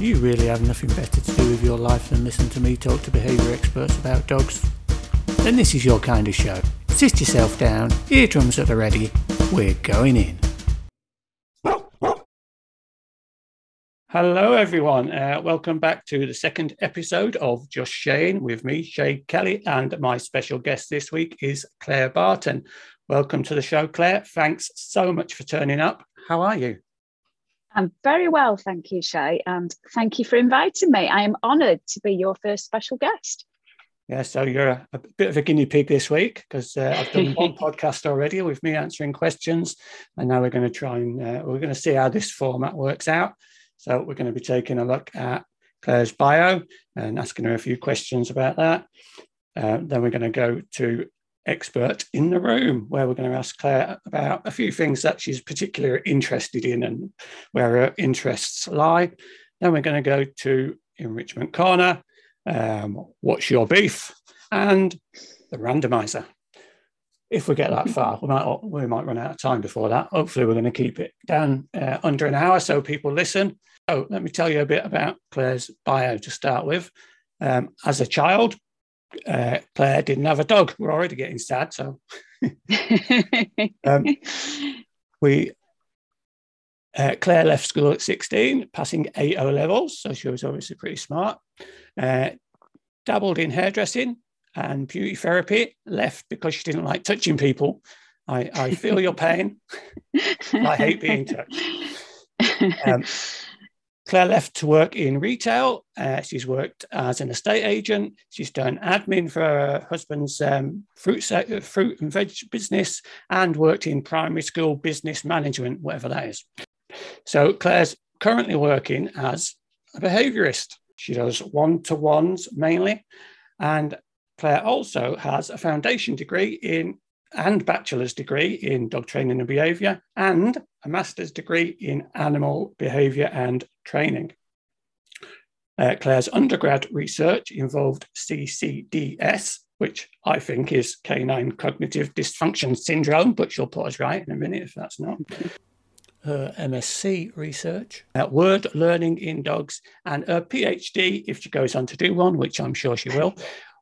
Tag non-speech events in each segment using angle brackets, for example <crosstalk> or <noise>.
Do you really have nothing better to do with your life than listen to me talk to behaviour experts about dogs? Then this is your kind of show. Sit yourself down, eardrums at the ready, we're going in. Hello, everyone. Uh, welcome back to the second episode of Just Shane with me, Shay Kelly, and my special guest this week is Clare Barton. Welcome to the show, Clare. Thanks so much for turning up. How are you? I'm very well, thank you, Shay, and thank you for inviting me. I am honoured to be your first special guest. Yeah, so you're a, a bit of a guinea pig this week because uh, I've done one <laughs> podcast already with me answering questions, and now we're going to try and uh, we're going to see how this format works out. So we're going to be taking a look at Clare's bio and asking her a few questions about that. Uh, then we're going to go to expert in the room, where we're going to ask Clare about a few things that she's particularly interested in and where her interests lie. Then we're going to go to enrichment corner, um, what's your beef, and the randomizer if we get that <laughs> far, we might we might run out of time before that. Hopefully, we're going to keep it down uh, under an hour so people listen. So, let me tell you a bit about Clare's bio to start with. Um, as a child, uh, Clare didn't have a dog. We're already getting sad. So, <laughs> um, we uh, Clare left school at 16, passing eight O levels. So, she was obviously pretty smart. Uh, dabbled in hairdressing, and beauty therapy left because she didn't like touching people. I, I feel your pain. <laughs> I hate being touched. <laughs> Um, Clare left to work in retail. Uh, she's worked as an estate agent. She's done admin for her husband's um, fruit, fruit and veg business and worked in primary school business management, whatever that is. So Clare's currently working as a behaviorist. She does one to ones mainly. And Clare also has a foundation degree in and bachelor's degree in dog training and behavior and a master's degree in animal behavior and training. Uh, Clare's undergrad research involved CCDS, which I think is canine cognitive dysfunction syndrome, but she'll put us right in a minute if that's not. <laughs> Her MSc research at word learning in dogs and her PhD, if she goes on to do one, which I'm sure she will,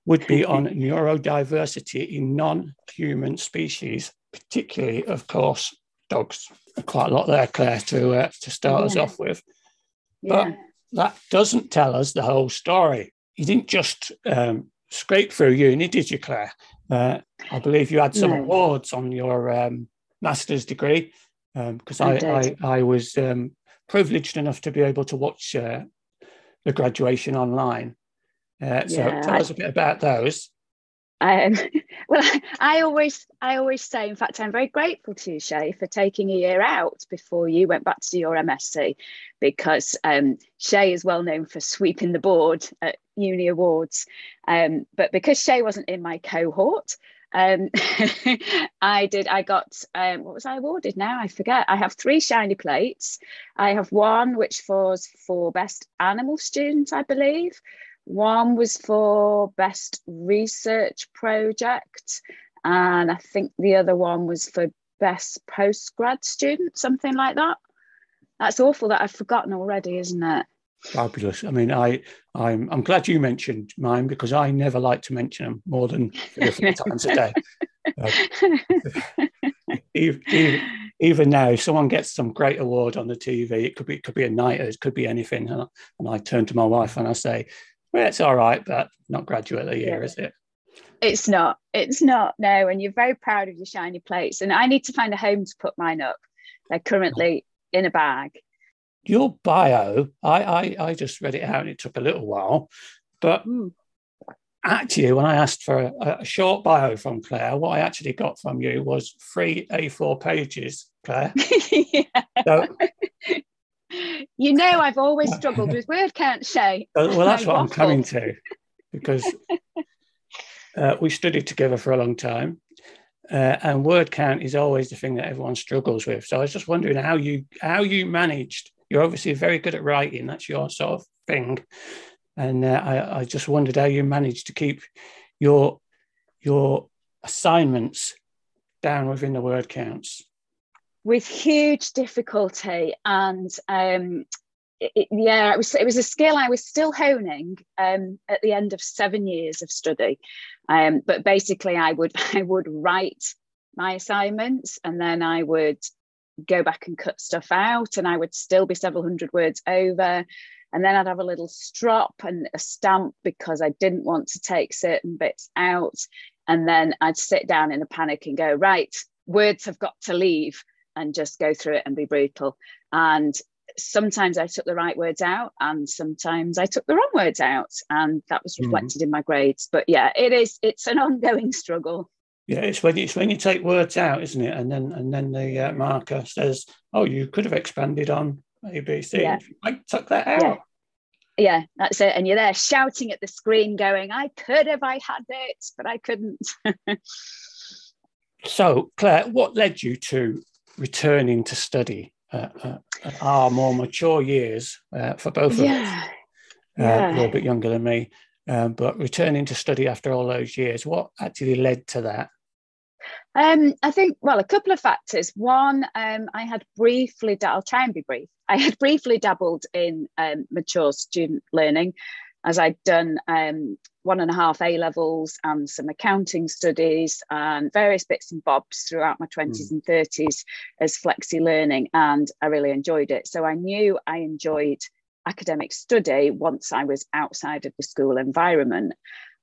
would be on neurodiversity in non human species, particularly, of course, dogs. Quite a lot there, Clare, to, uh, to start yeah. us off with. But yeah. that doesn't tell us the whole story. You didn't just um, scrape through uni, did you, Clare? Uh, I believe you had some no. awards on your um, master's degree because um, I, I, I, I, was um, privileged enough to be able to watch uh, the graduation online. Uh, so yeah, tell us a bit about those. Um, <laughs> well, I always, I always say, in fact, I'm very grateful to you, Shay, for taking a year out before you went back to do your MSc, because um, Shay is well known for sweeping the board at uni awards. Um, but because Shay wasn't in my cohort, um, <laughs> I did. I got um, what was I awarded? Now I forget. I have three shiny plates. I have one which was for best animal student, I believe. One was for best research project, and I think the other one was for best postgrad student, something like that. That's awful that I've forgotten already, isn't it? Fabulous. I mean, I I'm I'm glad you mentioned mine because I never like to mention them more than three or four times a day. <laughs> Uh, even, even, even, now, if someone gets some great award on the TV, it could be it could be a night, it could be anything, and I, and I turn to my wife and I say, well, it's all right, but not graduate of the year, yeah. is it? It's not. It's not. No, and you're very proud of your shiny plates. And I need to find a home to put mine up. They're currently in a bag. Your bio, I I, I just read it out and it took a little while, but mm. actually, when I asked for a, a short bio from Clare, what I actually got from you was three A4 pages, Clare. <laughs> yeah. So you know, I've always struggled with word count, Shay. Well, that's what I'm coming to, because <laughs> uh, we studied together for a long time, uh, and word count is always the thing that everyone struggles with. So I was just wondering how you how you managed. You're obviously very good at writing. That's your sort of thing, and uh, I, I just wondered how you managed to keep your your assignments down within the word counts with huge difficulty and um, it, yeah, it was it was a skill I was still honing um, at the end of seven years of study. Um, but basically, I would <laughs> I would write my assignments and then I would go back and cut stuff out, and I would still be several hundred words over. And then I'd have a little strop and a stamp because I didn't want to take certain bits out. And then I'd sit down in a panic and go, right, words have got to leave and just go through it and be brutal. And sometimes I took the right words out and sometimes I took the wrong words out. And that was mm-hmm. reflected mm. in my grades. But yeah, it is, it's an <laughs> ongoing struggle. Yeah, it's when it's when you take words out, isn't it? And then and then the uh, marker says, "Oh, you could have expanded on ABC. Yeah. I took that out." Yeah. yeah, that's it. And you're there shouting at the screen, going, "I could have, I had it, but I couldn't." <laughs> so, Clare, what led you to returning to study uh, uh, at our more mature years uh, for both of yeah. us? Uh, yeah. A little bit younger than me, um, but returning to study after all those years, what actually led to that? Um, I think, well, a couple of factors. One, um, I had briefly, I'll try and be brief. I had briefly dabbled in um, mature student learning as I'd done um, one and a half A levels and some accounting studies and various bits and bobs throughout my 20s mm. and 30s as flexi learning. And I really enjoyed it. So I knew I enjoyed academic study once I was outside of the school environment.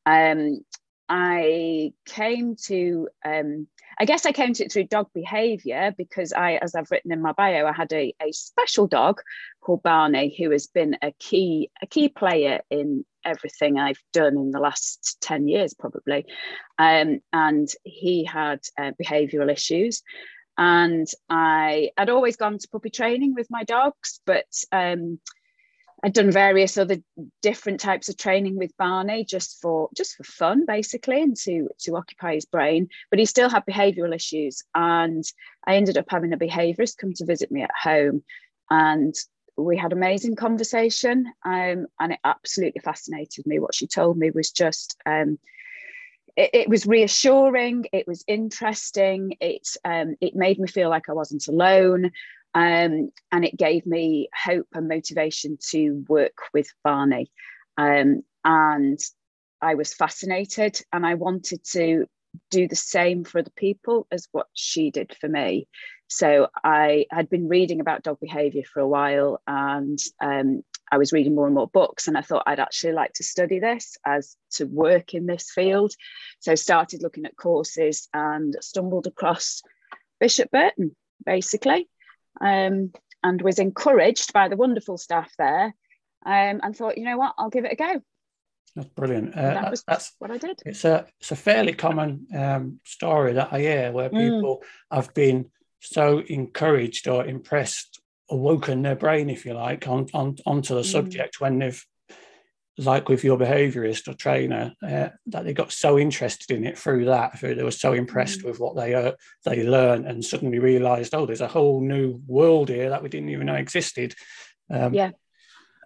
Um, I came to, um, I guess I came to it through dog behavior because I, as I've written in my bio, I had a, a special dog called Barney who has been a key, a key player in everything I've done in the last 10 years, probably. Um, and he had uh, behavioral issues. And I had always gone to puppy training with my dogs, but um, I'd done various other different types of training with Barney just for just for fun, basically, and to to occupy his brain. But he still had behavioural issues, and I ended up having a behaviourist come to visit me at home, and we had an amazing conversation. Um, and it absolutely fascinated me. What she told me was just. Um, it, it, was reassuring. It was interesting. It um, it made me feel like I wasn't alone. Um, and it gave me hope and motivation to work with Barney. Um, and I was fascinated and I wanted to do the same for other people as what she did for me. So I had been reading about dog behaviour for a while and um, I was reading more and more books and I thought I'd actually like to study this as to work in this field. So started looking at courses and stumbled across Bishop Burton basically um, and was encouraged by the wonderful staff there um, and thought, you know what, I'll give it a go. That's brilliant. Uh, that was that's what I did. It's a it's a fairly common um, story that I hear where mm. people mm. have been so encouraged or impressed, awoken their brain, if you like, on, on onto the mm. subject when they've like with your behaviorist or trainer, uh, that they got so interested in it through that, through they were so impressed mm with what they uh, they learned, and suddenly realised, oh, there's a whole new world here that we didn't even know existed. Um, yeah,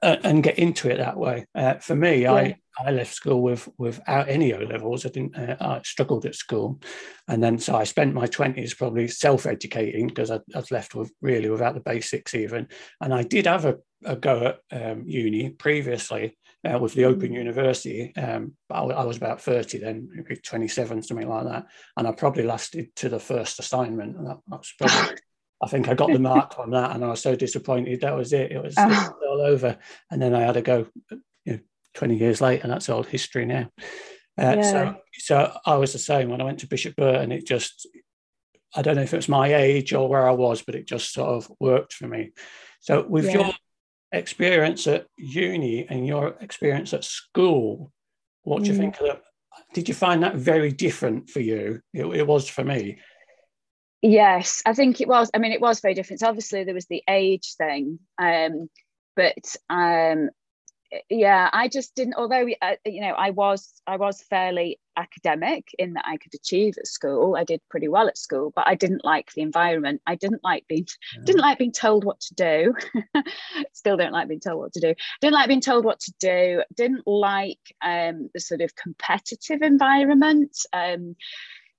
uh, and get into it that way. Uh, for me, yeah. I I left school with without any O levels. I didn't. Uh, I struggled at school, and then so I spent my twenties probably self educating because I, I was left with really without the basics even. And I did have a, a go at um, uni previously uh, with the Open. University. Um, I, I, was about 30 then, maybe 27, something like that. And I probably lasted to the first assignment. And that, that's probably, I think I got the mark on that and I was so disappointed. That was it. It was, oh. all over. And then I had to go you know, 20 years later, and that's old history now. Uh, yeah. So, so I was the same when I went to Bishop Burton. It just, I don't know if it was my age or where I was, but it just sort of worked for me. So, with yeah. your experience at uni and your experience at school, what do you mm. think of that? Did you find that very different for you? It, it, was for me. Yes, I think it was. I mean, it was very different. So obviously, there was the age thing, um, but um, yeah i just didn't although uh, you know i was i was fairly academic in that i could achieve at school. I did pretty well at school but i didn't like the environment. I didn't like being yeah. didn't like being told what to do. <laughs> Still don't like being told what to do. Didn't like being told what to do. Didn't like um, the sort of competitive environment. Um,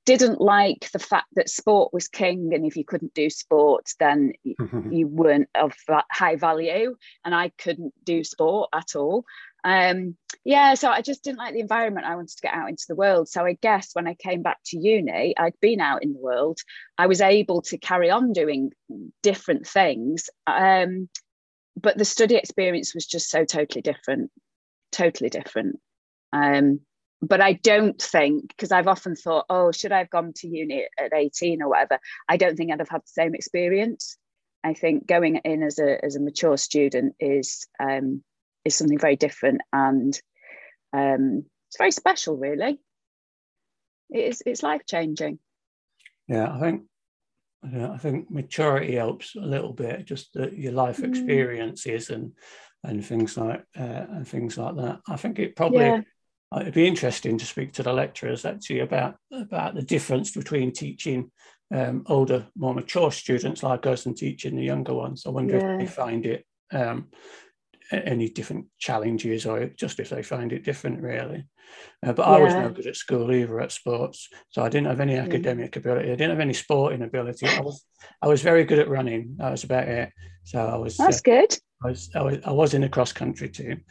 didn't like the fact that sport was king and if you couldn't do sport then <laughs> you weren't of high value. And i couldn't do sport at all um, yeah so i just didn't like the environment i wanted to get out into the world so i guess when i came back to uni i'd been out in the world i was able to carry on doing different things um, but the study experience was just so totally different totally different um, but I don't think because I've often thought, oh, should I have gone to uni at 18 or whatever? I don't think I'd have had the same experience. I think going in as a as a mature student is um, is something very different and um, it's very special, really. It is it's life changing. Yeah, I think yeah, I think maturity helps a little bit, just the, your life mm. experiences mm. and and things like uh, and things like that. I think it probably yeah. it'd be interesting to speak to the lecturers actually about about the difference between teaching um, older, more mature students like us and teaching the younger ones. I wonder yeah. if they find it um, any different challenges or just if they find it different really. Uh, but yeah. i was no good at school either at sports so i didn't have any academic ability. I didn't have any sporting ability. I was i was very good at running. That was about it. So i was that's uh, good. I was, I was i was in a cross country team.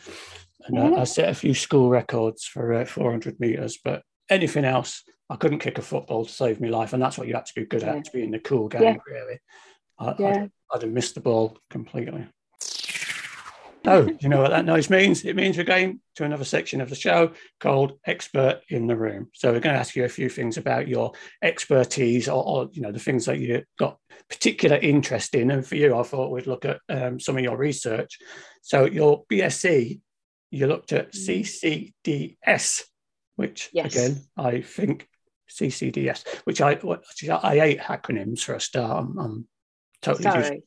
And yeah. I, I, set a few school records for uh, 400 meters but anything else i couldn't kick a football to save my life and that's what you had to be good at to be in the cool gang really. I, yeah. I'd, I'd have missed the ball completely Oh, you know what that noise means? It means we're going to another section of the show called Expert in the Room. So we're going to ask you a few things about your expertise or, or you know, the things that you've got particular interest in. And for you, I thought we'd look at um, some of your research. So your BSc, you looked at. CCDS, which yes. again, I think CCDS, which I, I hate acronyms for a start. I'm, I'm totally Sorry.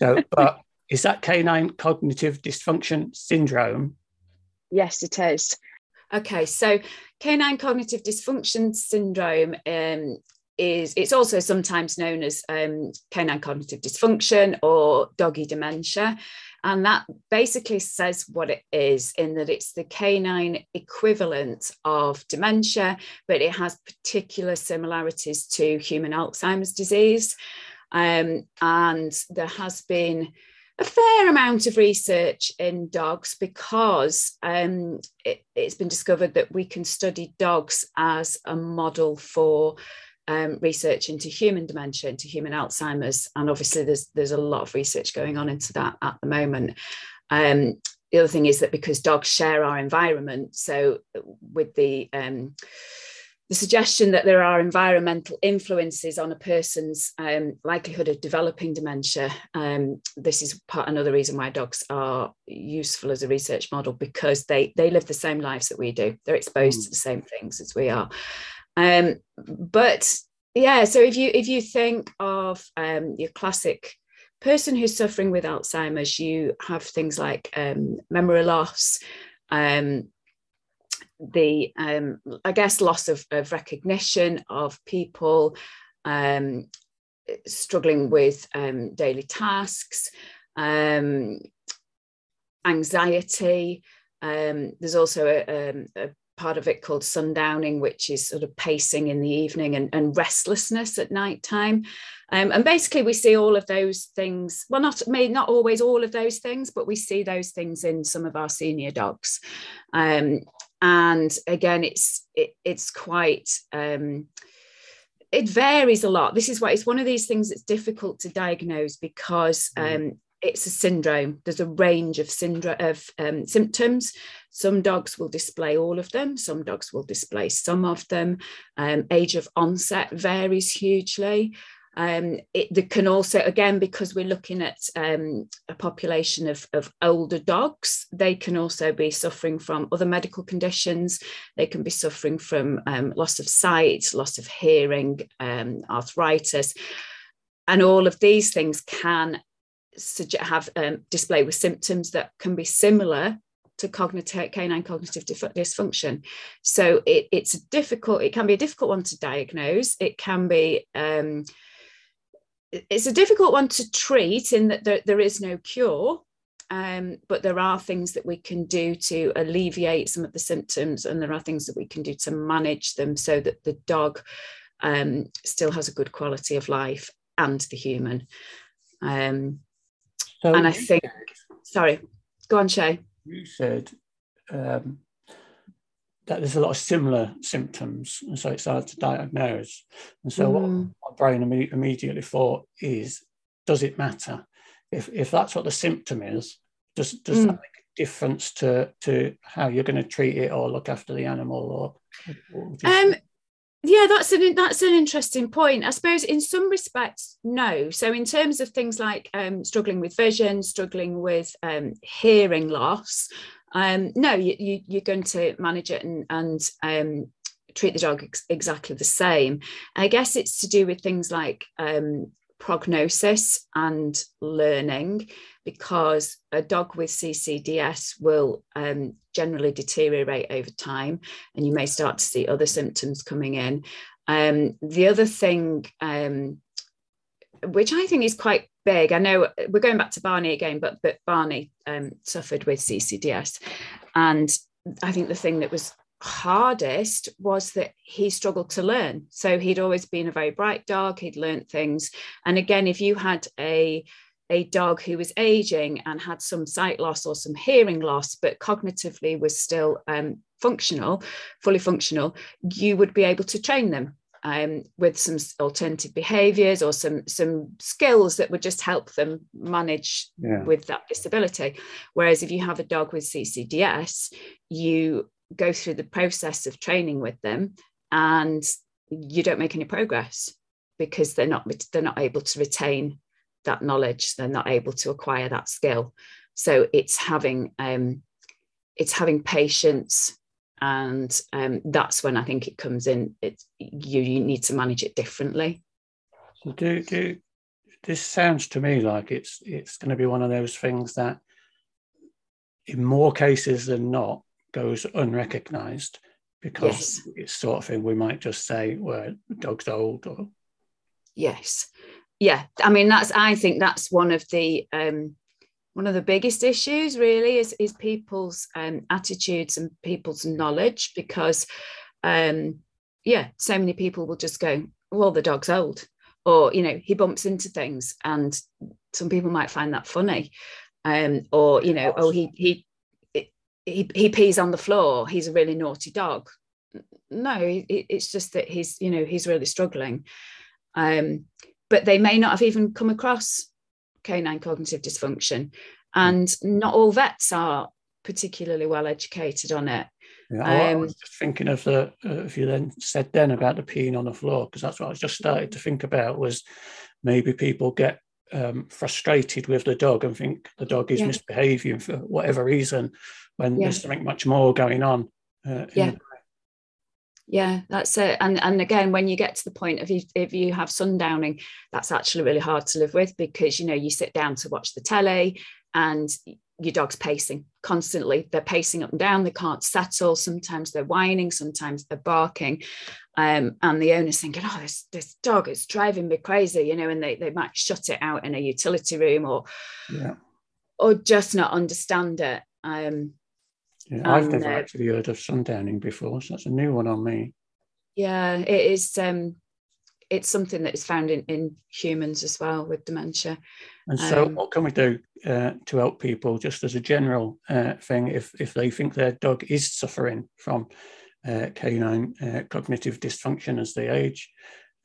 So, but is that canine cognitive dysfunction syndrome? Yes, it is. Okay, so canine cognitive dysfunction syndrome um, is it's also sometimes known as um, canine cognitive dysfunction or doggy dementia. And that basically says what it is in that it's the canine equivalent of dementia, but it has particular similarities to human Alzheimer's disease. Um, and there has been a fair amount of research in dogs because um, it, has been discovered that we can study dogs as a model for um, research into human dementia, into human Alzheimer's, and obviously there's there's a lot of research going on into that at the moment. Um, the other thing is that because dogs share our environment, so with the um, the suggestion that there are environmental influences on a person's um, likelihood of developing dementia. Um, this is part another reason why dogs are useful as a research model because they they live the same lives that we do. They're exposed mm. to the same things as we are. Um, but yeah, so if you if you think of um, your classic person who's suffering with Alzheimer's, you have things like um, memory loss. Um, the um, I guess loss of, of recognition of people um, struggling with um, daily tasks, um, anxiety. Um, there's also a, um, a, part of it called sundowning, which is sort of pacing in the evening and, and restlessness at night time. and basically, we see all of those things. Well, not maybe not always all of those things, but we see those things in some of our senior dogs. And again it's it, it's quite um, it varies a lot. This is why it's one of these things that's difficult to diagnose because mm. um, it's a syndrome. There's a range of syndrome of um, symptoms. Some dogs will display all of them. Some dogs will display some of them. Um, age of onset varies hugely um, it can also, again, because we're looking at um, a population of, of older dogs, they can also be suffering from other medical conditions. They can be suffering from um, loss of sight, loss of hearing, um, arthritis. And all of these things can have um, display with symptoms that can be similar to cognitive canine cognitive dysfunction. So it, it's difficult. It can be a difficult one to diagnose. It can be um, it's a difficult one to treat in that there, there is no cure. um, but there are things that we can do to alleviate some of the symptoms, and there are things that we can do to manage them so that the dog um, still has a good quality of life and the human. Um, so and I think, sorry, go on, Shay. You said um, that there's a lot of similar symptoms, and so it's hard to diagnose. And so, mm. what my brain immediately thought is, does it matter? If if that's what the symptom is, does does mm. that make a difference to to how you're going to treat it or look after the animal or? or um, yeah, that's an that's an interesting point. I suppose in some respects, no. So in terms of things like um, struggling with vision, struggling with um, hearing loss, um, no, you, you, you're going to manage it and, and um, treat the dog ex- exactly the same. I guess it's to do with things like um, prognosis and learning, because a dog with CCDS will um, generally deteriorate over time, and you may start to see other symptoms coming in. Um, the other thing, um, which I think is quite big. I know we're going back to Barney again, but but Barney um, suffered with CCDS, and I think the thing that was hardest was that he struggled to learn. So he'd always been a very bright dog. He'd learned things, and again, if you had a a dog who was aging and had some sight loss or some hearing loss, but cognitively was still um, functional, fully functional, you would be able to train them um, with some alternative behaviors or some some skills that would just help them manage yeah. with that disability. Whereas if you have a dog with ccds you go through the process of training with them and you don't make any progress because they're not they're not able to retain that knowledge. They're not able to acquire that skill. So it's having um, it's having patience and um, that's when I think it comes in. It's you, you need to manage it differently. So do do this sounds to me like it's it's going to be one of those things that, in more cases than not, goes unrecognised because yes. it's sort of thing we might just say, well, dog's old or. Yes, yeah. I mean, that's I think that's one of the um, one of the biggest issues really is, is people's um, attitudes and people's knowledge because um, yeah so many people will just go well the dog's old or you know he bumps into things and some people might find that funny um, or you know oh he he he, he pees on the floor he's a really naughty dog. No it, it's just that he's you know he's really struggling um, but they may not have even come across canine cognitive dysfunction. And not all vets are particularly well educated on it. Yeah, I was um, just thinking of the uh, if you then said then about the peeing on the floor because that's what I was just started to think about was maybe people get um, frustrated with the dog and think the dog is yeah. misbehaving for whatever reason when yeah. there's something much more going on. Uh, yeah yeah that's it. And and again when you get to the point of if, if you have sundowning that's actually really hard to live with because you know you sit down to watch the telly and your dog's pacing constantly. They're pacing up and down. They can't settle. Sometimes they're whining. Sometimes they're barking. Um, and the owner's thinking oh this, this dog is driving me crazy you know and they, they might shut it out in a utility room or yeah. or just not understand it. Um, yeah, I've never uh, actually heard of sundowning before, so that's a new one on me. Yeah, it is. Um, it's something that is found in, in humans as well with dementia. And so, um, what can we do uh, to help people, just as a general uh, thing, if if they think their dog is suffering from uh, canine uh, cognitive dysfunction as they age?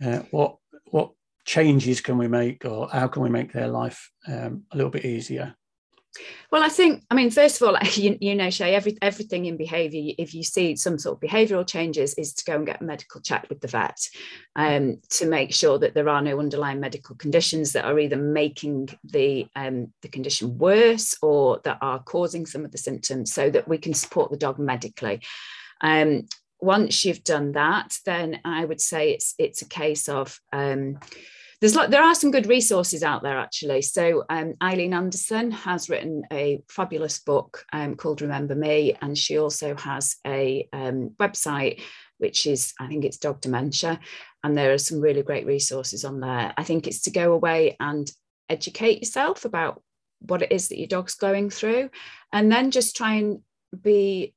Uh, what what changes can we make, or how can we make their life um, a little bit easier? Well, I think, I mean, first of all, <laughs> you, you know, Shay, every, everything in behaviour, if you see some sort of behavioural changes, is to go and get a medical check with the vet um, to make sure that there are no underlying medical conditions that are either making the, um, the condition worse or that are causing some of the symptoms so that we can support the dog medically. Um, once you've done that, then I would say it's, it's a case of, um, there's like there are some good resources out there actually. So um, Eileen Anderson has written a fabulous book um, called Remember Me, and she also has a um, website which is I think it's Dog Dementia, and there are some really great resources on there. I think it's to go away and educate yourself about what it is that your dog's going through and then just try and be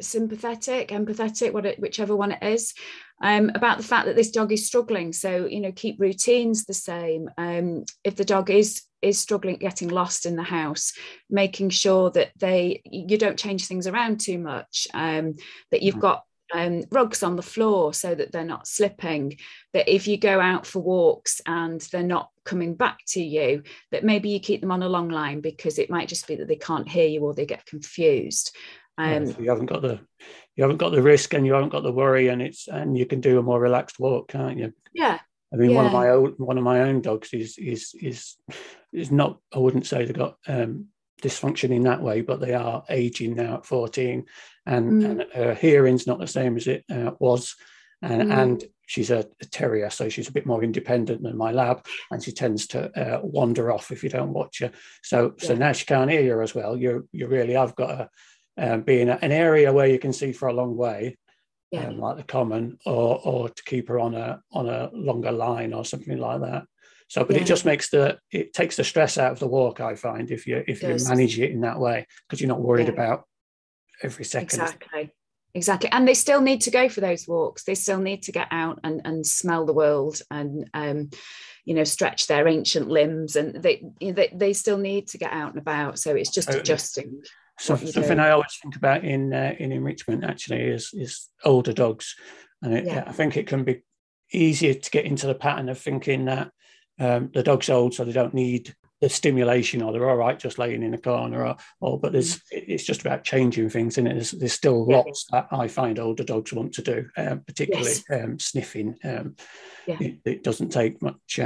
sympathetic empathetic what whichever one it is um, about the fact that this dog is struggling so you know keep routines the same um, if the dog is is struggling getting lost in the house making sure that they you don't change things around too much um, that you've mm-hmm. got um, rugs on the floor so that they're not slipping. That if you go out for walks and they're not coming back to you, that maybe you keep them on a long line because it might just be that they can't hear you or they get confused. Um, yeah, so you haven't got the you haven't got the risk and you haven't got the worry and it's and you can do a more relaxed walk, can't you? Yeah. I mean, yeah. one of my own one of my own dogs is is is is not. I wouldn't say they've got um, dysfunction in that way, but they are aging now at 14, and, mm. and her hearing's not the same as it uh, was, and mm. and she's a, a, terrier, so she's a bit more independent than my lab, and she tends to uh, wander off if you don't watch her. So yeah. so now she can't hear you as well. You you really have got to um, be in an area where you can see for a long way. Yeah. Um, like the common, or or to keep her on a on a longer line or something like that. So, but yeah. it just makes the it takes the stress out of the walk. I find if you if you manage it in that way because you're not worried yeah. about every second. Exactly, exactly. And they still need to go for those walks. They still need to get out and and smell the world and um, you know stretch their ancient limbs and they they they still need to get out and about. So it's just adjusting. So, something I always think about in uh, in enrichment actually is is older dogs, and it, yeah. I think it can be easier to get into the pattern of thinking that um, the dog's old, so they don't need the stimulation, or they're all right just laying in a corner, or, or but there's mm. it's just about changing things, and there's, there's still yeah. lots that I find older dogs want to do, um, particularly yes. um, sniffing. Um, yeah. It, it, doesn't take much.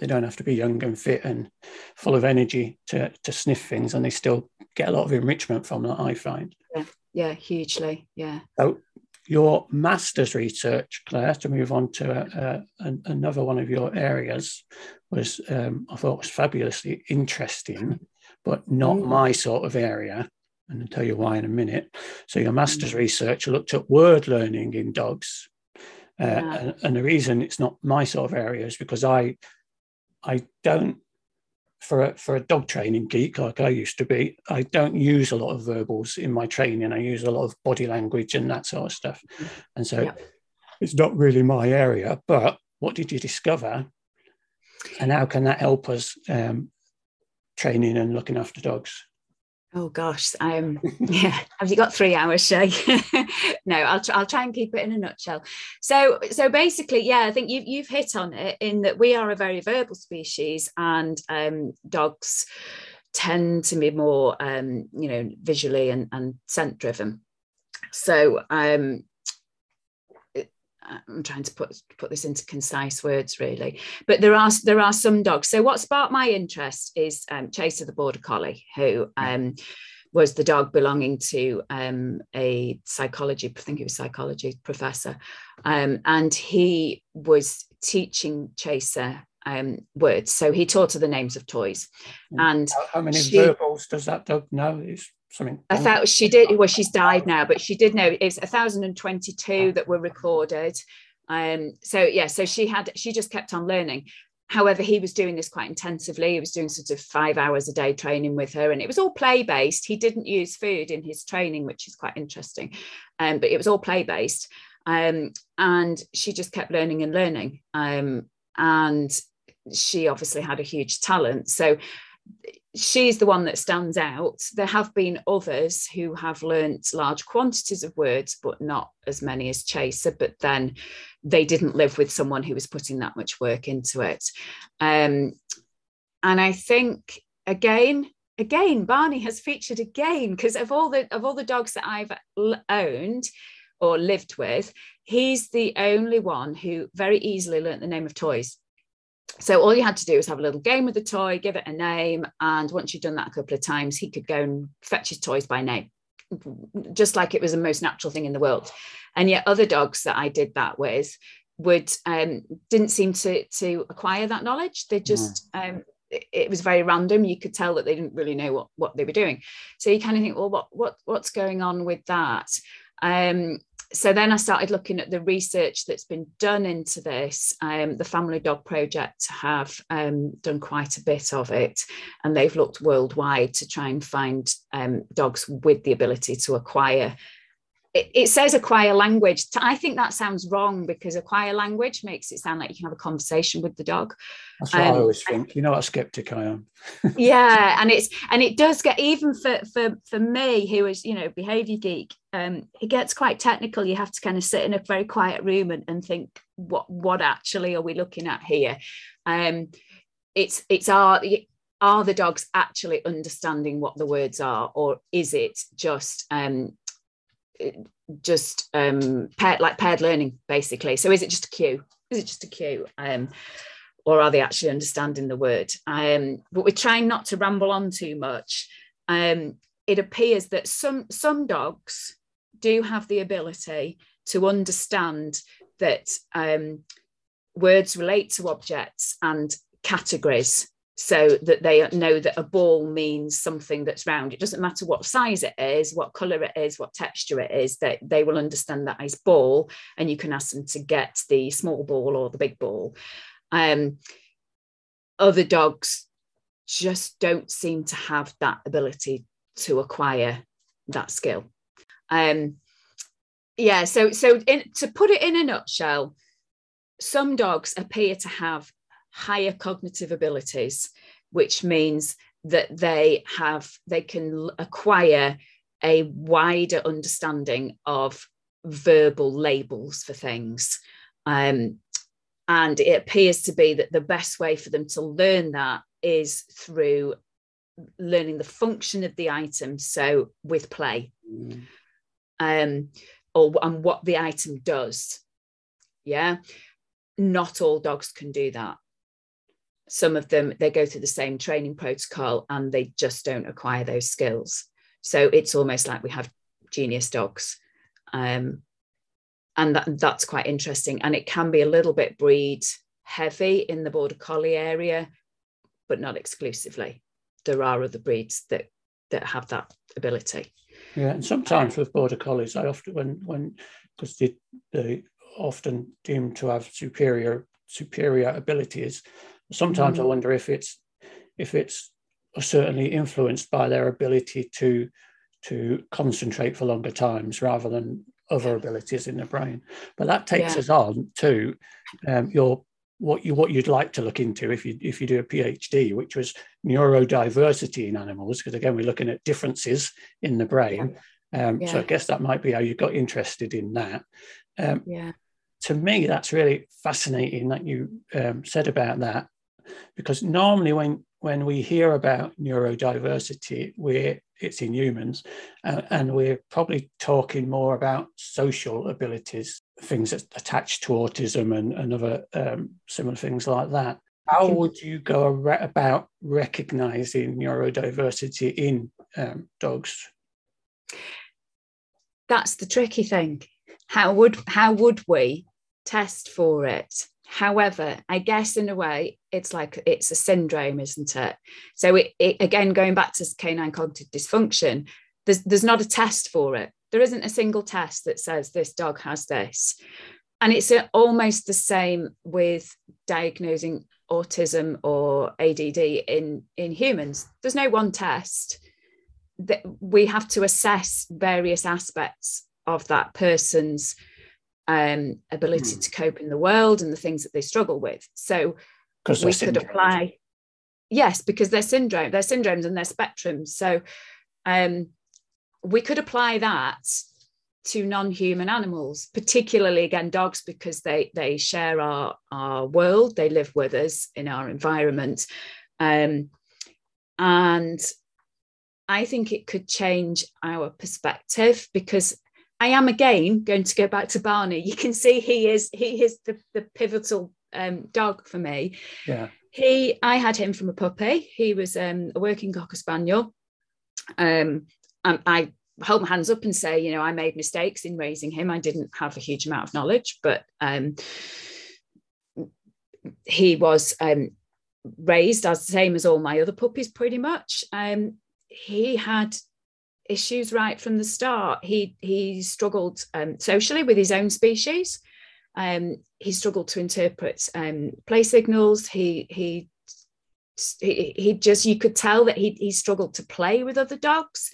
They don't have to be young and fit and full of energy to to sniff things, and they still get a lot of enrichment from that. I find. Yeah, yeah, hugely. Yeah. So your master's research, Clare, to move on to a, a, another one of your areas, was um, I thought was fabulously interesting, but not mm. my sort of area. And I'll tell you why in a minute. So your master's mm. research looked at word learning in dogs, uh, yeah. and, and the reason it's not my sort of area is because I I don't for a, for a dog training geek like I used to be, I don't use a lot of verbals in my training. I use a lot of body language and that sort of stuff. And so yeah. it's not really my area. But what did you discover? And how can that help us um, training and looking after dogs? Oh gosh, um, <laughs> yeah. Have you got three hours, Shay? <laughs> no, I'll try, I'll try and keep it in a nutshell. So, so basically, yeah, I think you've you've hit on it in that we are a very verbal species, and um, dogs tend to be more, um, you know, visually and, and scent driven. So, um, I'm trying to put put this into concise words, really. But there are there are some dogs. So what sparked my interest is um, Chaser the Border Collie, who um, was the dog belonging to um, a psychology, I think he was psychology professor, um, and he was teaching Chaser um, words. So he taught her the names of toys. And how, how many she, verbals does that dog know? Is something. I thought she did. Well, she's died now, but she did know it's 1,022 that were recorded. Um, so yeah, so she had she just kept on learning. However, he was doing this quite intensively. He was doing sort of five hours a day training with her, and it was all play based. He didn't use food in his training, which is quite interesting, um, but it was all play based. Um, and she just kept learning and learning. Um, and she obviously had a huge talent. So she's the one that stands out. There have been others who have learnt large quantities of words, but not as many as Chaser. But then they didn't live with someone who was putting that much work into it. Um, and I think again, again, Barney has featured again because of all the of all the dogs that I've owned or lived with, he's the only one who very easily learnt the name of toys so all you had to do was have a little game with the toy, give it a name, and once you'd done that a couple of times, he could go and fetch his toys by name, just like it was the most natural thing in the world. And yet, other dogs that I did that with would um, didn't seem to to acquire that knowledge. They just um, it, it was very random. You could tell that they didn't really know what what they were doing. So you kind of think, well, what what what's going on with that? Um, so then I started looking at the research that's been done into this. Um, the Family Dog Project have um, done quite a bit of it, and they've looked worldwide to try and find um, dogs with the ability to acquire it, it, says acquire language. I think that sounds wrong because acquire language makes it sound like you can have a conversation with the dog. That's what um, I always think. You know what a skeptic I am. yeah, <laughs> and it's and it does get even for for for me who is you know behavior geek. Um, it gets quite technical. You have to kind of sit in a very quiet room and, and think what what actually are we looking at here. Um, it's it's our are the dogs actually understanding what the words are or is it just um, just um, paired, like paired learning, basically. So is it just a cue? Is it just a cue? Um, or are they actually understanding the word? Um, but we're trying not to ramble on too much. Um, it appears that some some dogs do have the ability to understand that um, words relate to objects and categories so that they know that a ball means something that's round. It doesn't matter what size it is, what color it is, what texture it is, that they will understand that as ball, and you can ask them to get the small ball or the big ball. Um, other dogs just don't seem to have that ability to acquire that skill. Um, yeah, so so in, to put it in a nutshell, some dogs appear to have higher cognitive abilities, which means that they have they can acquire a wider understanding of verbal labels for things. Um, and it appears to be that the best way for them to learn that is through learning the function of the item. So with play, mm. Um, or and what the item does. Yeah, not all dogs can do that. Some of them they go through the same training protocol and they just don't acquire those skills. So it's almost like we have genius dogs. Um, and that, that's quite interesting. And it can be a little bit breed heavy in the border collie area but not exclusively. There are other breeds that that have that ability yeah and sometimes with border collies i often when when because they, they often deemed to have superior superior abilities Sometimes mm. I wonder if it's if it's certainly influenced by their ability to to concentrate for longer times rather than other abilities in the brain. But that takes yeah. us on to um, your what you what you'd like to look into if you if you do a PhD, which was neurodiversity in animals, because again we're looking at differences in the brain. Um, yeah. So I guess that might be how you got interested in that. Um, yeah. To me, that's really fascinating that you um, said about that because normally when when we hear about neurodiversity, we're it's in humans, uh, and we're probably talking more about social abilities, things that attach to autism and, and other um, similar things like that. How would you go about recognizing neurodiversity in um, dogs? That's the tricky thing. How would how would we test for it? However, I guess in a way, it's like it's a syndrome, isn't it? So it, it, again, going back to canine cognitive dysfunction, there's there's not a test for it. There isn't a single test that says this dog has this, and it's almost the same with diagnosing autism or ADD in in humans. There's no one test that we have to assess various aspects of that person's um, ability mm. to cope in the world and the things that they struggle with. So we could apply, yes, because they're syndrome, they're syndromes and they're spectrums. So um, we could apply that to non-human animals, particularly again dogs, because they they share our our world, they live with us in our environment, um, and I think it could change our perspective because I am again going to go back to Barney. You can see he is he is the, the pivotal um, dog for me. Yeah. He I had him from a puppy. He was um, a working cocker spaniel. Um, and I hold my hands up and say, you know, I made mistakes in raising him. I didn't have a huge amount of knowledge, but um, he was um, raised as the same as all my other puppies, pretty much. Um, he had issues right from the start. He he struggled um, socially with his own species. Um, he struggled to interpret um, play signals. He he he, he just you could tell that he he struggled to play with other dogs.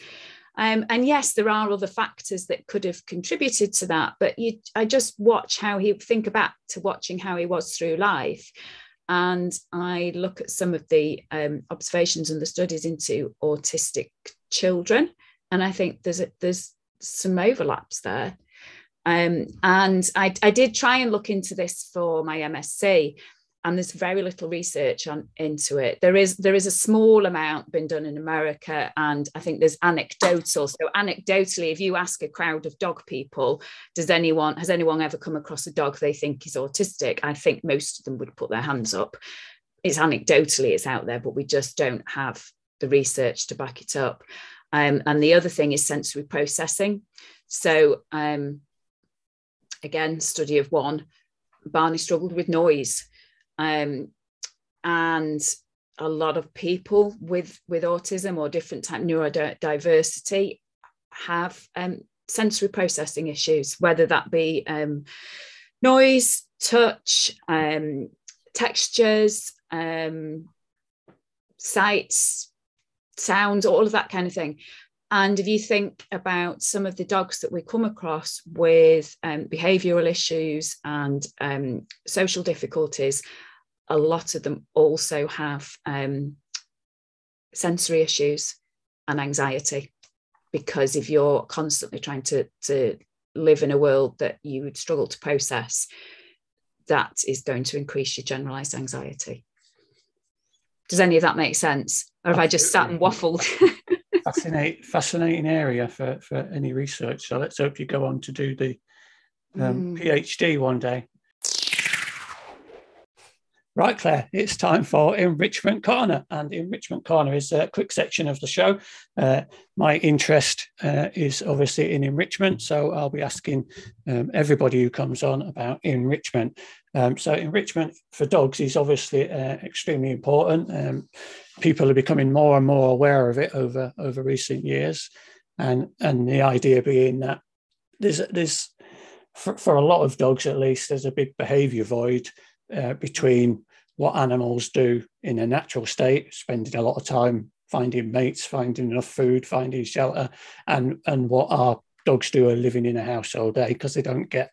Um, and yes, there are other factors that could have contributed to that, but you, I just watch how he think back to watching how he was through life, and I look at some of the um, observations and the studies into autistic children, and I think there's a, there's some overlaps there. Um, and I, I did try and look into this for my MSc, and there's very little research on into it. There is there is a small amount been done in America, and I think there's anecdotal. So anecdotally, if you ask a crowd of dog people, does anyone has anyone ever come across a dog they think is autistic? I think most of them would put their hands up. It's anecdotally it's out there, but we just don't have the research to back it up. Um, and the other thing is sensory processing. So um, again, study of one, Barney struggled with noise. Um, and a lot of people with, with autism or different type neurodiversity have um, sensory processing issues, whether that be um, noise, touch, um, textures, um, sights, sounds, all of that kind of thing. And if you think about some of the dogs that we come across with um, behavioural issues and um, social difficulties, a lot of them also have um, sensory issues and anxiety. Because if you're constantly trying to, to live in a world that you would struggle to process, that is going to increase your generalized anxiety. Does any of that make sense? Or have Absolutely. I just sat and waffled? <laughs> Fascinating, fascinating area for, for any research. So let's hope you go on to do the um, mm. PhD one day. Right, Clare, it's time for Enrichment Corner. And Enrichment Corner is a quick section of the show. Uh, my interest uh, is obviously in enrichment, so I'll be asking um, everybody who comes on about enrichment. Um, so, enrichment for dogs is obviously uh, extremely important. Um, people are becoming more and more aware of it over, over recent years. And, and the idea being that there's, there's for, for a lot of dogs at least, there's a big behavior void uh, between what animals do in a natural state, spending a lot of time finding mates, finding enough food, finding shelter, and and what our dogs do are living in a house all day because they don't get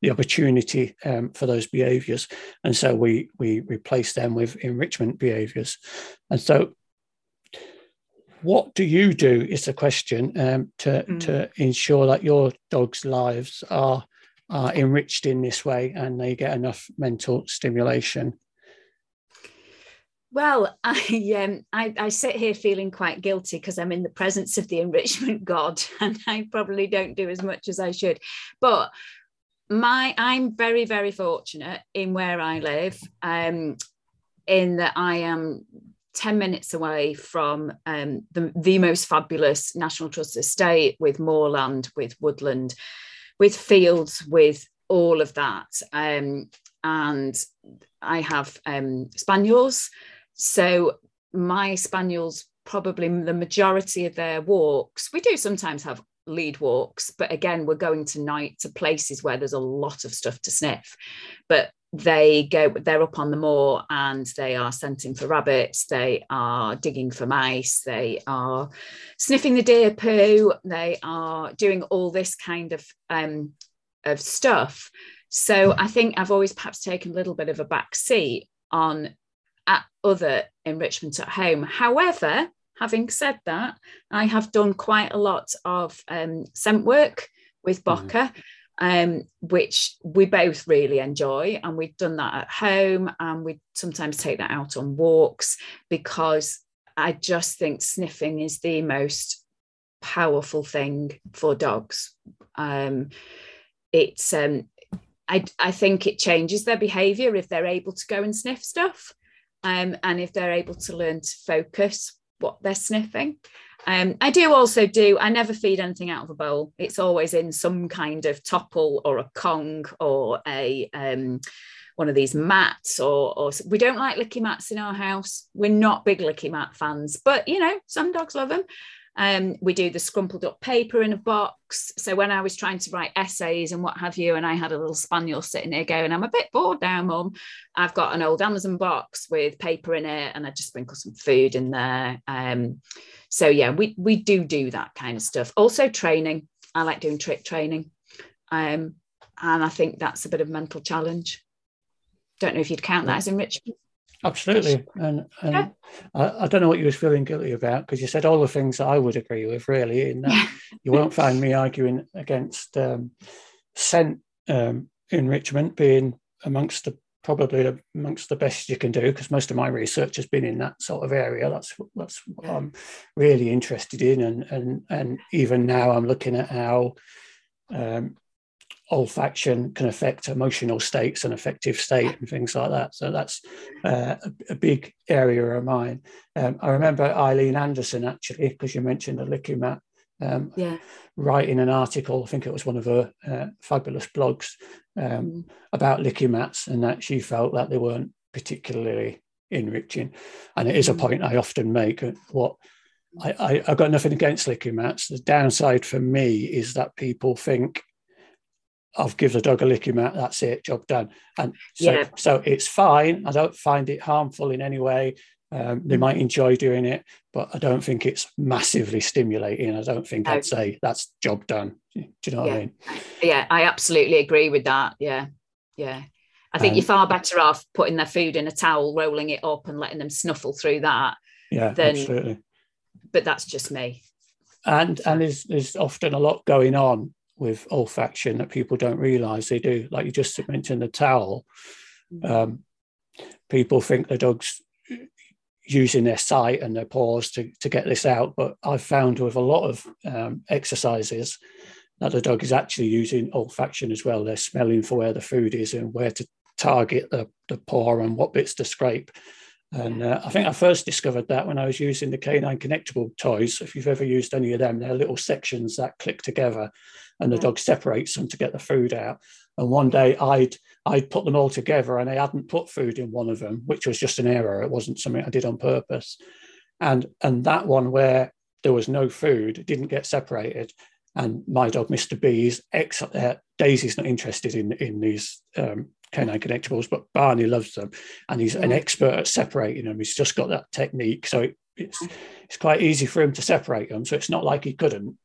the opportunity um, for those behaviors. And so we we replace them with enrichment behaviors. And so what do you do is the question um, to mm. to ensure that your dogs lives are are enriched in this way and they get enough mental stimulation well, <laughs> I, um, I, I sit here feeling quite guilty because I'm in the presence of the enrichment <laughs> god, and I probably don't do as much as I should. But my I'm very very fortunate in where I live, um, in that I am 10 minutes away from um, the, the most fabulous National Trust estate with moorland, with woodland, with fields, with all of that. Um, and I have um, spaniels so my spaniels probably the majority of their walks we do sometimes have lead walks but again we're going tonight to places where there's a lot of stuff to sniff. But they go they're up on the moor and they are scenting for rabbits they are digging for mice they are sniffing the deer poo they are doing all this kind of um, of stuff. So i think i've always perhaps taken a little bit of a back seat on at other enrichment at home. However, having said that, I have done quite a lot of um, scent work with mm-hmm. Boca. Mm. Um, which we both really enjoy. And we've done that at home and we sometimes take that out on walks because I just think sniffing is the most powerful thing for dogs. Um, it's um, I, I think it changes their behavior if they're able to go and sniff stuff um, and if they're able to learn to focus what they're sniffing. Um, I do also do, I never feed anything out of a bowl. It's always in some kind of Toppl or a Kong or a um, one of these mats or, or we don't like licky mats in our house. We're not big licky mat fans, but you know, some dogs love them. Um, we do the scrumpled up paper in a box. So when I was trying to write essays and what have you, and I had a little spaniel sitting there going, I'm a bit bored now, mum. I've got an old Amazon box with paper in it, and I just sprinkle some food in there. Um, so yeah, we we do do that kind of stuff. Also training. I like doing trick training. Um, and I think that's a bit of mental challenge. Don't know if you'd count that as enrichment. Absolutely. And, and yeah. I, I, don't know what you was feeling guilty about because you said all the things that I would agree with, really. In that you won't find me arguing against um, scent um, enrichment being amongst the probably amongst the best you can do because most of my research has been in that sort of area. That's that's what I'm really interested in, and and and even now I'm looking at how um, olfaction can affect emotional states and affective state and things like that. So that's uh, a, a, big area of mine. Um, I remember Eileen Anderson actually, because you mentioned the LickiMat, um, yeah. writing an article, I think it was one of her uh, fabulous blogs um, mm. about LickiMats and that she felt that they weren't particularly enriching. And it is a mm. point I often make. What I, I, have got nothing against LickiMats. The downside for me is that people think I've given the dog a LickiMat, that's it, job done. And so, yeah. so it's fine. I don't find it harmful in any way. Um, they mm. might enjoy doing it, but I don't think it's massively stimulating. I don't think no. I'd say that's job done. Do you know what yeah. I mean? Yeah, I absolutely agree with that. Yeah, yeah. I think um, you're far better off putting their food in a towel, rolling it up, and letting them snuffle through that. Yeah, than, absolutely. But that's just me. And and there's there's often a lot going on with olfaction that people don't realize they do. Like you just mentioned the towel. Mm. Um, people think the dog's using their sight and their paws to, to get this out. But I've found with a lot of um, exercises that the dog is actually using olfaction as well. They're smelling for where the food is and where to target the, the paw and what bits to scrape. And uh, I think I first discovered that when I was using the canine connectable toys. If you've ever used any of them, they're little sections that click together and the dog separates them to get the food out. And one day I'd I'd put them all together and I hadn't put food in one of them, which was just an error. It wasn't something I did on purpose. And and that one where there was no food didn't get separated. And my dog, Mr. B, is ex- uh, Daisy's not interested in in these um, canine connectables, but Barney loves them, and he's an expert at separating them. He's just got that technique, so it, it's it's quite easy for him to separate them. So it's not like he couldn't.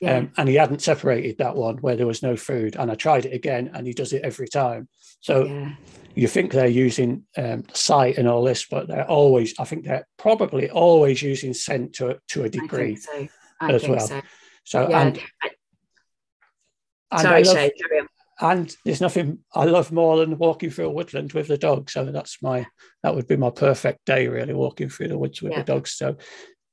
Yeah. Um, and he hadn't separated that one where there was no food. And I tried it again, and he does it every time. So yeah. you think they're using um, sight and all this, but they're always, I think they're probably always using scent to, to a degree so. as well. So, so yeah. and, and Sorry, love, Shay, and there's nothing I love more than walking through a woodland with the dog. So that's my that would be my perfect day, really, walking through the woods with yeah. the dogs. So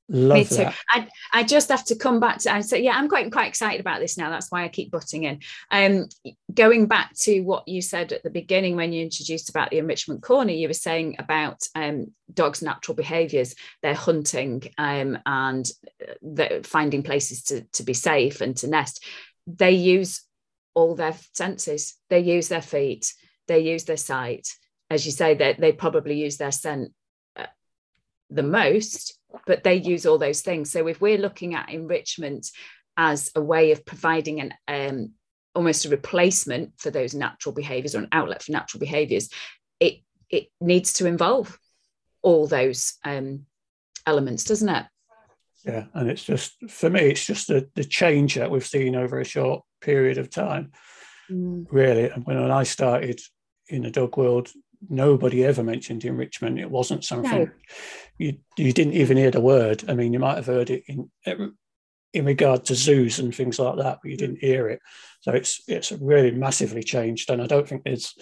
Love Me too. That. I, I just have to come back to and say, yeah, I'm quite quite excited about this now. That's why I keep butting in. Um, going back to what you said at the beginning when you introduced about the enrichment corner, you were saying about um, dogs' natural behaviours, they're hunting um, and uh, finding places to, to be safe and to nest. They use all their senses. They use their feet. They use their sight. As you say, that they, they probably use their scent uh, the most but they use all those things. So if we're looking at enrichment as a way of providing an um, almost a replacement for those natural behaviors or an outlet for natural behaviors, it it needs to involve all those um, elements, doesn't it? Yeah, and it's just for me, it's just the, the change that we've seen over a short period of time. Mm. Really, and when I started in the dog world nobody ever mentioned enrichment. It wasn't something no. you you didn't even hear the word. I mean, you might have heard it in in regard to zoos and things like that, but you didn't hear it. So it's it's really massively changed, and I don't think there's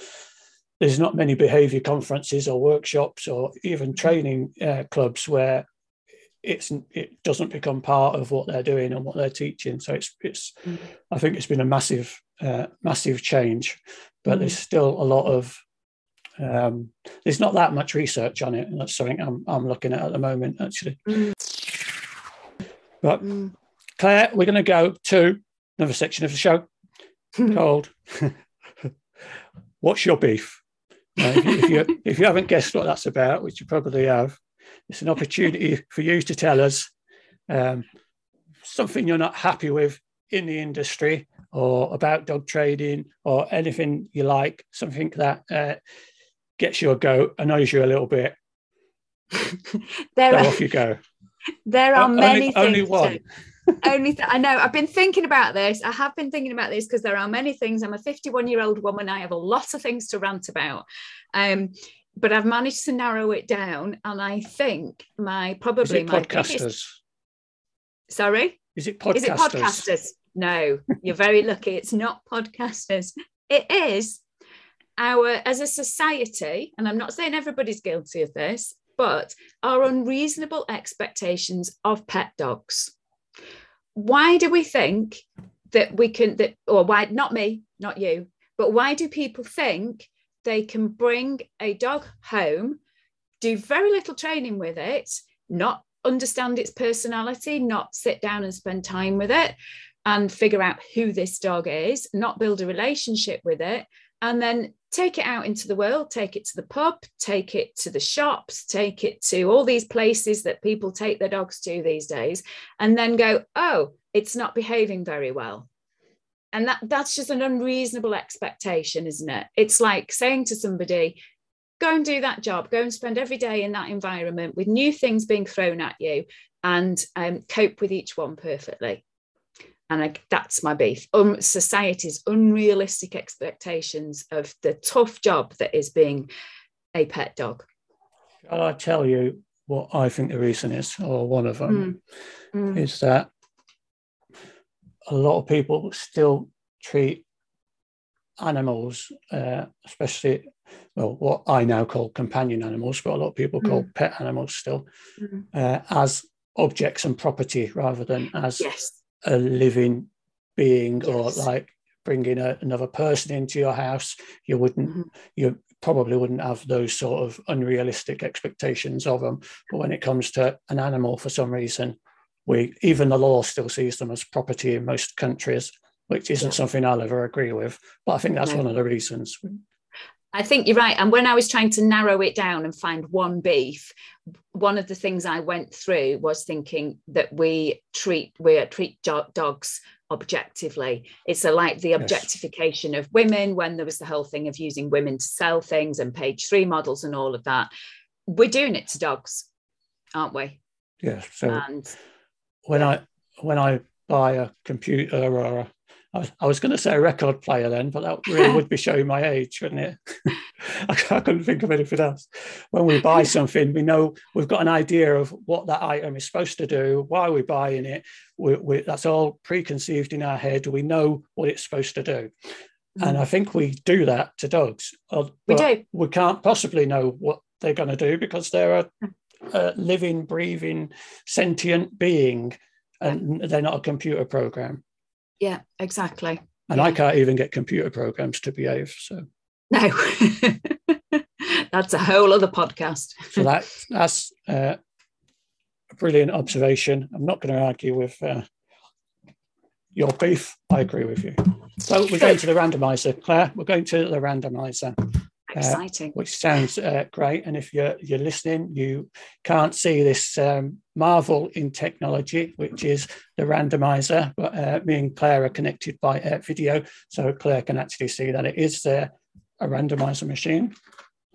there's not many behaviour conferences or workshops or even mm-hmm. training uh, clubs where it's it doesn't become part of what they're doing and what they're teaching. So it's it's mm. I think it's been a massive uh, massive change, but mm. there's still a lot of um, there's not that much research on it, and that's something I'm, I'm looking at at the moment, actually. Mm. But mm. Clare, we're going to go to another section of the show <laughs> called "What's Your Beef." Uh, if, you, if, you, <laughs> if you haven't guessed what that's about, which you probably have, it's an opportunity for you to tell us um, something you're not happy with in the industry or about dog trading or anything you like, something that uh, gets you a go, annoys you a little bit. <laughs> there so are, off you go. There are many only, only one. <laughs> only th- I know I've been thinking about this. I have been thinking about this because there are many things. I'm a 51 year old woman. I have a lot of things to rant about. Um, but I've managed to narrow it down, and I think my probably my podcasters. Biggest... Sorry, is it podcasters? Is it podcasters? No, you're very lucky. It's not podcasters. It is our as a society, and I'm not saying everybody's guilty of this, but our unreasonable expectations of pet dogs. Why do we think that we can that or why not me, not you, but why do people think they can bring a dog home, do very little training with it, not understand its personality, not sit down and spend time with it and figure out who this dog is, not build a relationship with it, and then take it out into the world, take it to the pub, take it to the shops, take it to all these places that people take their dogs to these days, and then go, oh, it's not behaving very well. And that that's just an unreasonable expectation isn't it? It's like saying to somebody go and do that job. Go and spend every day in that environment with new things being thrown at you and um, cope with each one perfectly and I, that's my beef um, society's unrealistic expectations of the tough job that is being a pet dog shall i tell you what i think the reason is or one of them mm. Mm. is that a lot of people still treat animals, uh, especially well, what I now call companion animals, but a lot of people mm. call pet animals still, mm. uh, as objects and property rather than as yes. A living being yes. or like bringing a, another person into your house. You wouldn't, mm-hmm. you probably wouldn't have those sort of unrealistic expectations of them. But when it comes to an animal, for some reason, we even the law still sees them as property in most countries, which isn't yeah. something I'll ever agree with. But I think that's no. one of the reasons. I think you're right. And when I was trying to narrow it down and find one beef, one of the things I went through was thinking that we treat we treat dogs objectively. It's a, like the objectification yes. of women when there was the whole thing of using women to sell things and page three models and all of that. We're doing it to dogs, aren't we? Yes. So and when I when I buy a computer or a, I was, I was going to say a record player then, but that really would be showing my age, wouldn't it? <laughs> I, I couldn't think of anything else. When we buy something, we know we've got an idea of what that item is supposed to do, why we're buying it. We, we, that's all preconceived in our head. We know what it's supposed to do. Mm. And I think we do that to dogs. We do. We can't possibly know what they're going to do because they're a mm a living, breathing, sentient being, and they're not a computer program. Yeah, exactly. And yeah. I can't even get computer programs to behave. So no, <laughs> that's a whole other podcast. so that that's uh, a brilliant observation. I'm not going to argue with uh, your beef. I agree with you. So we're going to the randomizer, Clare. We're going to the randomizer. Uh, Exciting. Uh, which sounds uh, great. And if you're you're listening, you can't see this um, marvel in technology, which is the randomizer. But uh, me and Clare are connected by uh, video, so Clare can actually see that it is uh, a randomizer machine.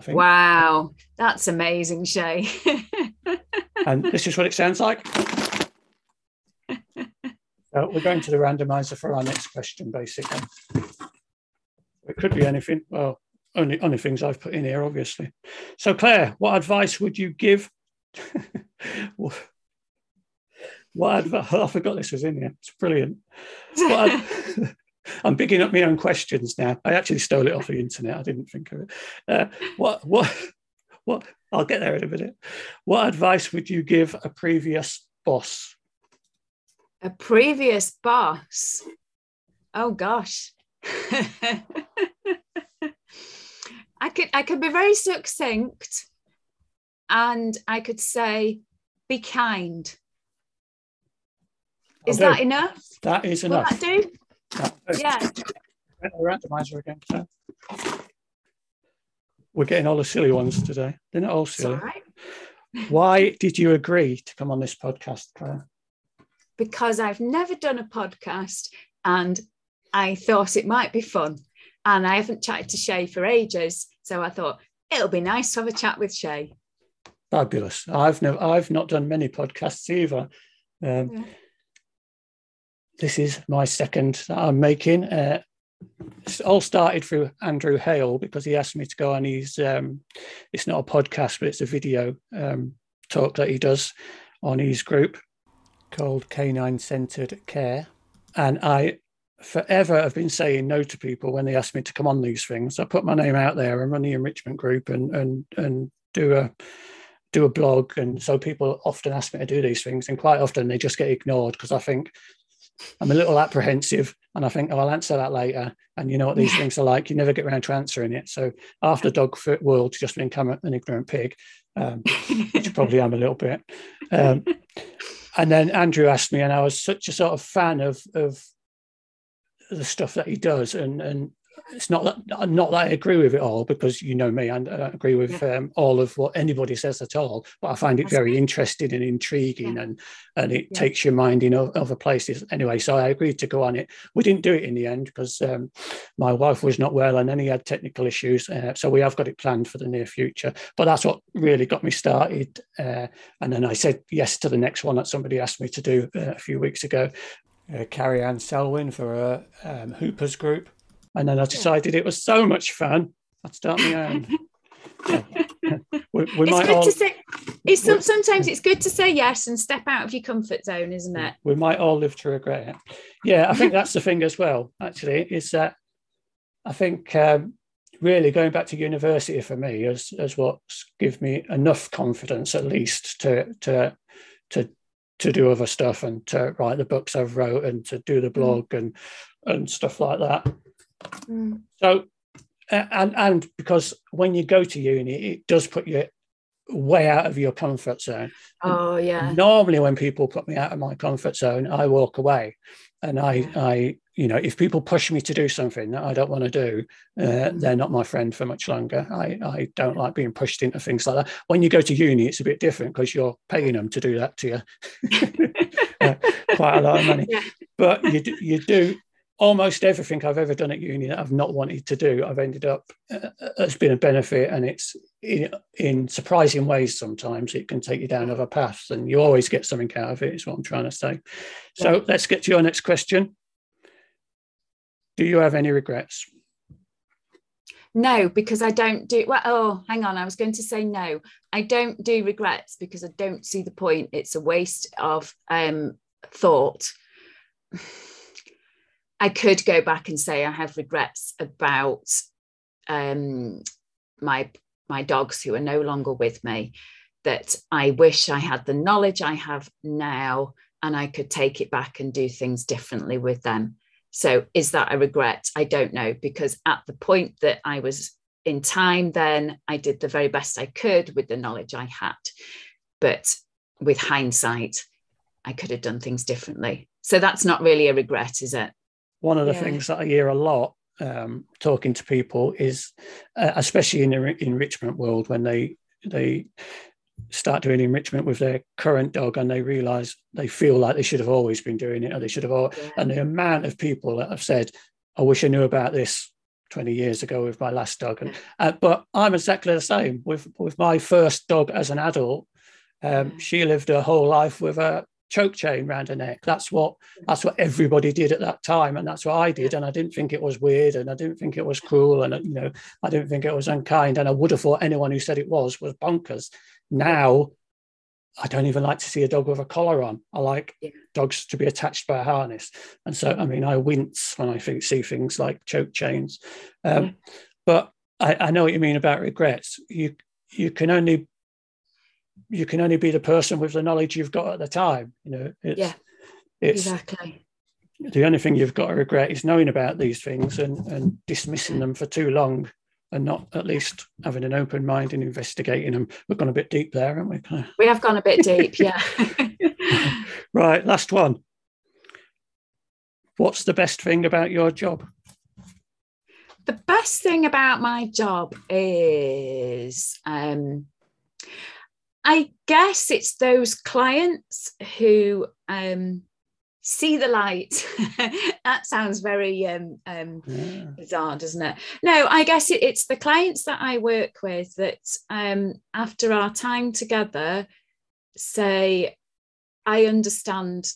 Wow, that's amazing, Shay. <laughs> and this is what it sounds like. So we're going to the randomizer for our next question, basically. It could be anything. Well, only only things I've put in here, obviously. So, Clare, what advice would you give? <laughs> what advice? Oh, I forgot this was in here. It's brilliant. <laughs> I'm picking up my own questions now. I actually stole it off the internet. I didn't think of it. Uh, what what what? I'll get there in a minute. What advice would you give a previous boss? A previous boss. Oh gosh. <laughs> I could I could be very succinct and I could say, be kind. Is that enough? That is enough. Will that do? That yeah. Randomizer again. So. We're getting all the silly ones today. They're not all silly. All right. Why did you agree to come on this podcast, Clare? because I've never done a podcast and I thought it might be fun. And I haven't chatted to Shay for ages. So I thought it'll be nice to have a chat with Shay. Fabulous. I've never I've not done many podcasts either. Um, yeah. This is my second that I'm making. Uh, it all started through Andrew Hale because he asked me to go on his. Um, it's not a podcast, but it's a video um, talk that he does on his group called Canine Centered Care, and I forever have been saying no to people when they ask me to come on these things. I put my name out there and run the enrichment group and and and do a do a blog, and so people often ask me to do these things, and quite often they just get ignored because I think I'm a little apprehensive and I think, oh, I'll answer that later. And you know what these things are like, you never get around to answering it. So after Dog Foot World, just become an ignorant pig, um, which probably am a little bit. Um, and then Andrew asked me, and I was such a sort of fan of, of the stuff that he does and, and it's not that not that I agree with it all because you know me and I don't agree with yeah. um, all of what anybody says at all. But I find it That's very great. interesting and intriguing, yeah. and and it yeah. takes your mind in other places. Anyway, so I agreed to go on it. We didn't do it in the end because um, my wife was not well and then he had technical issues. Uh, so we have got it planned for the near future. But that's what really got me started. Uh, and then I said yes to the next one that somebody asked me to do uh, a few weeks ago. Uh, Carrie Ann Selwyn for a um, Hoopers group and then I decided it was so much fun, I'd start my own. <laughs> we, we it's good all, to say. It's some, sometimes it's good to say yes and step out of your comfort zone, isn't it? We might all live to regret it. Yeah, I think that's the thing as well. Actually, is that I think um, really going back to university for me is is what's give me enough confidence, at least, to to to to do other stuff and to write the books I've wrote and to do the mm. blog mm. and and stuff like that. Mm. So, and and because when you go to uni, it does put you way out of your comfort zone. Oh yeah. Normally, when people put me out of my comfort zone, I walk away, and I yeah. I you know if people push me to do something that I don't want to do, uh, mm. they're not my friend for much longer. I I don't like being pushed into things like that. When you go to uni, it's a bit different because you're paying them to do that to you. <laughs> <laughs> uh, quite a lot of money, yeah. but you do, you do almost everything I've ever done at uni that I've not wanted to do, I've ended up uh, has been a benefit, and it's in, in, surprising ways. Sometimes it can take you down other paths, and you always get something out of it. Is what I'm trying to say. So yeah. let's get to your next question. Do you have any regrets? No, because I don't do well. Oh, hang on. I was going to say no. I don't do regrets because I don't see the point. It's a waste of um, thought. I could go back and say I have regrets about um, my my dogs who are no longer with me. That I wish I had the knowledge I have now, and I could take it back and do things differently with them. So, is that a regret? I don't know because at the point that I was in time, then I did the very best I could with the knowledge I had. But with hindsight, I could have done things differently. So that's not really a regret, is it? One of the yeah. things that I hear a lot um, talking to people is, uh, especially in the enrichment world, when they they start doing enrichment with their current dog and they realize they feel like they should have always been doing it or they should have all yeah. and the amount of people that have said i wish i knew about this 20 years ago with my last dog and uh, but i'm exactly the same with with my first dog as an adult um, she lived her whole life with a choke chain around her neck. That's what that's what everybody did at that time, and that's what I did. And I didn't think it was weird, and I didn't think it was cruel, and you know, I didn't think it was unkind. And I would have thought anyone who said it was was bonkers. Now, I don't even like to see a dog with a collar on. I like yeah. dogs to be attached by a harness, and so I mean, I wince when I think, see things like choke chains. Um, yeah. But I, I know what you mean about regrets. You you can only you can only be the person with the knowledge you've got at the time. You know, it's, yeah, it's, exactly. The only thing you've got to regret is knowing about these things and, and dismissing them for too long and not at least having an open mind and investigating them. We've gone a bit deep there, haven't we? We have gone a bit deep, yeah. <laughs> right, last one. What's the best thing about your job? The best thing about my job is um, I guess it's those clients who um, see the light. <laughs> that sounds very um, um, yeah. bizarre, doesn't it? No, I guess it, it's the clients that I work with that um, after our time together say, I understand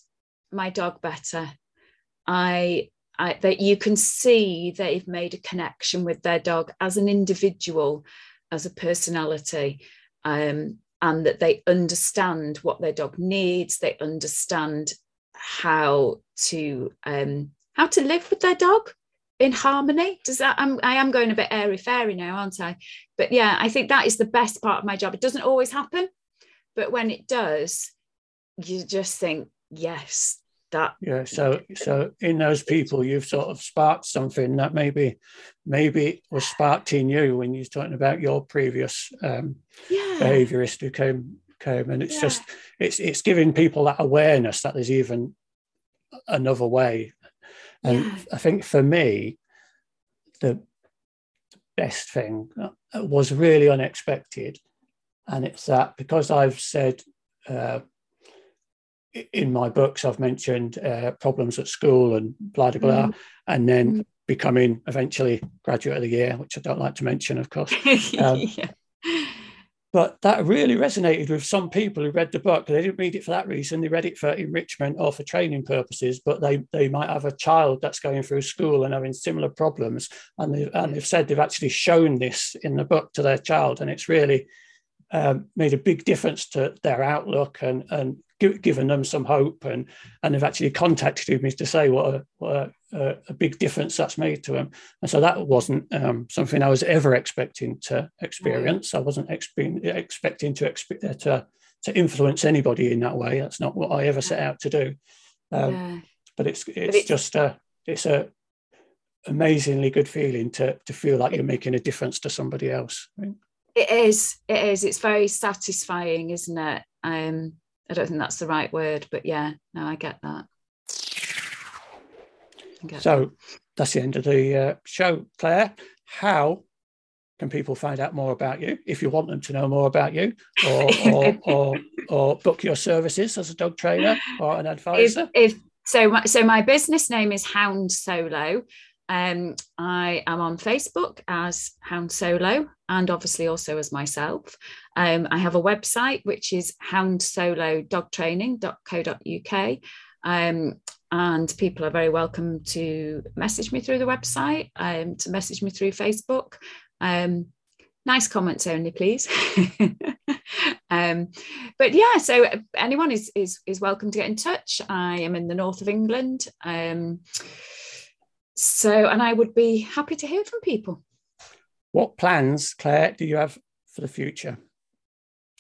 my dog better. I, I that you can see they've made a connection with their dog as an individual, as a personality. Um, and that they understand what their dog needs they understand how to um, how to live with their dog in harmony. Does that I'm, i am going a bit airy fairy now aren't i? But yeah i think that is the best part of my job. It doesn't always happen but when it does you just think yes that yeah so so in those people you've sort of sparked something that maybe maybe was sparked in you when you're talking about your previous um yeah. behaviorist who came came and it's yeah. just it's it's giving people that awareness that there's even another way and yeah. i think for me the best thing was really unexpected and it's that because i've said uh, in my books i've mentioned uh, problems at school and blah blah blah mm. and then mm. becoming eventually graduate of the year which i don't like to mention of course <laughs> um, yeah but that really resonated with some people who read the book. They didn't read it for that reason. They read it for enrichment or for training purposes, but they, they might have a child that's going through school and having similar problems. And, they, and they've said they've actually shown this in the book to their child. And it's really um, made a big difference to their outlook and, and given them some hope and and they've actually contacted me to say what a, what a, a big difference that's made to them. And so that wasn't um, something I was ever expecting to experience. I wasn't expe- expecting to, expe- uh, to to influence anybody in that way. That's not what I ever set out to do. Um, yeah. but it's it's, but it's just a it's a amazingly good feeling to to feel like you're making a difference to somebody else. It is it is. It's very satisfying isn't it? Um I don't think that's the right word, but yeah, no, I get that. I get so that. that's the end of the uh, show, Clare. How can people find out more about you if you want them to know more about you, or or, <laughs> or, or book your services as a dog trainer or an advisor? If, if so, my, so my business name is Hound Solo. Um, I am on Facebook as Hound Solo and obviously also as myself. Um, I have a website which is houndsolodogtraining.co.uk. Um, and people are very welcome to message me through the website, um, to message me through Facebook. Um, nice comments only, please. <laughs> um, but yeah, so anyone is, is is welcome to get in touch. I am in the north of England. Um, so, and I would be happy to hear from people. What plans, Clare, do you have for the future?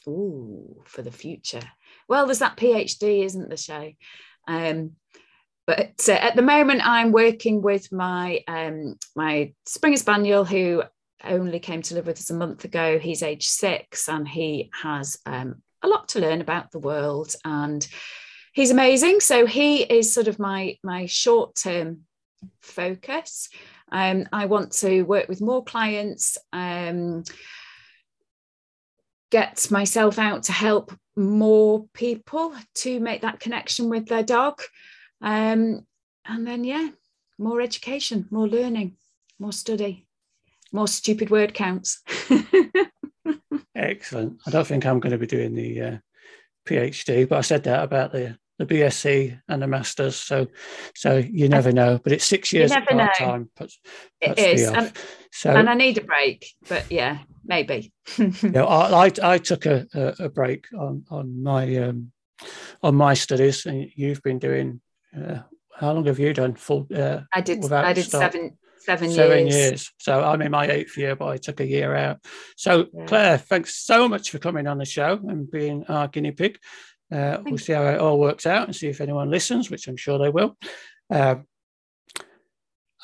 Oh, for the future. Well, there's that PhD, isn't there, Shay? Um, but uh, at the moment, I'm working with my um, my Springer Spaniel, who only came to live with us a month ago. He's age six, and he has um, a lot to learn about the world, and he's amazing. So he is sort of my my short term focus. Um, I want to work with more clients, um, get myself out to help more people to make that connection with their dog. Um, and then, yeah, more education, more learning, more study, more stupid word counts. <laughs> Excellent. I don't think I'm going to be doing the uh, PhD, but I said that about the the BSc and the masters. So, so you never know. But it's six years part time. Puts, puts it is, and, so and I need a break. But yeah, maybe. <laughs> yeah, I, I, I took a, a, break on on my um, on my studies, and you've been doing. Uh, how long have you done full? Uh, I did. I did start? seven seven, seven years. years. So I'm in my eighth year, but I took a year out. So yeah. Clare, thanks so much for coming on the show and being our guinea pig. Uh, we'll see how it all works out and see if anyone listens, which I'm sure they will. Uh,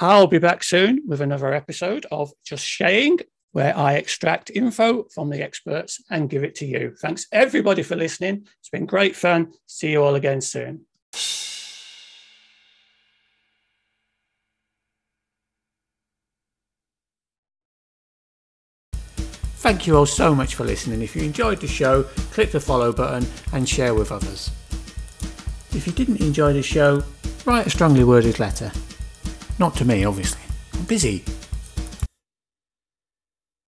I'll be back soon with another episode of Just Shaying, where I extract info from the experts and give it to you. Thanks everybody for listening. It's been great fun. See you all again soon. Thank you all so much for listening. If you enjoyed the show, click the follow button and share with others. If you didn't enjoy the show, write a strongly worded letter. Not to me, obviously. I'm busy.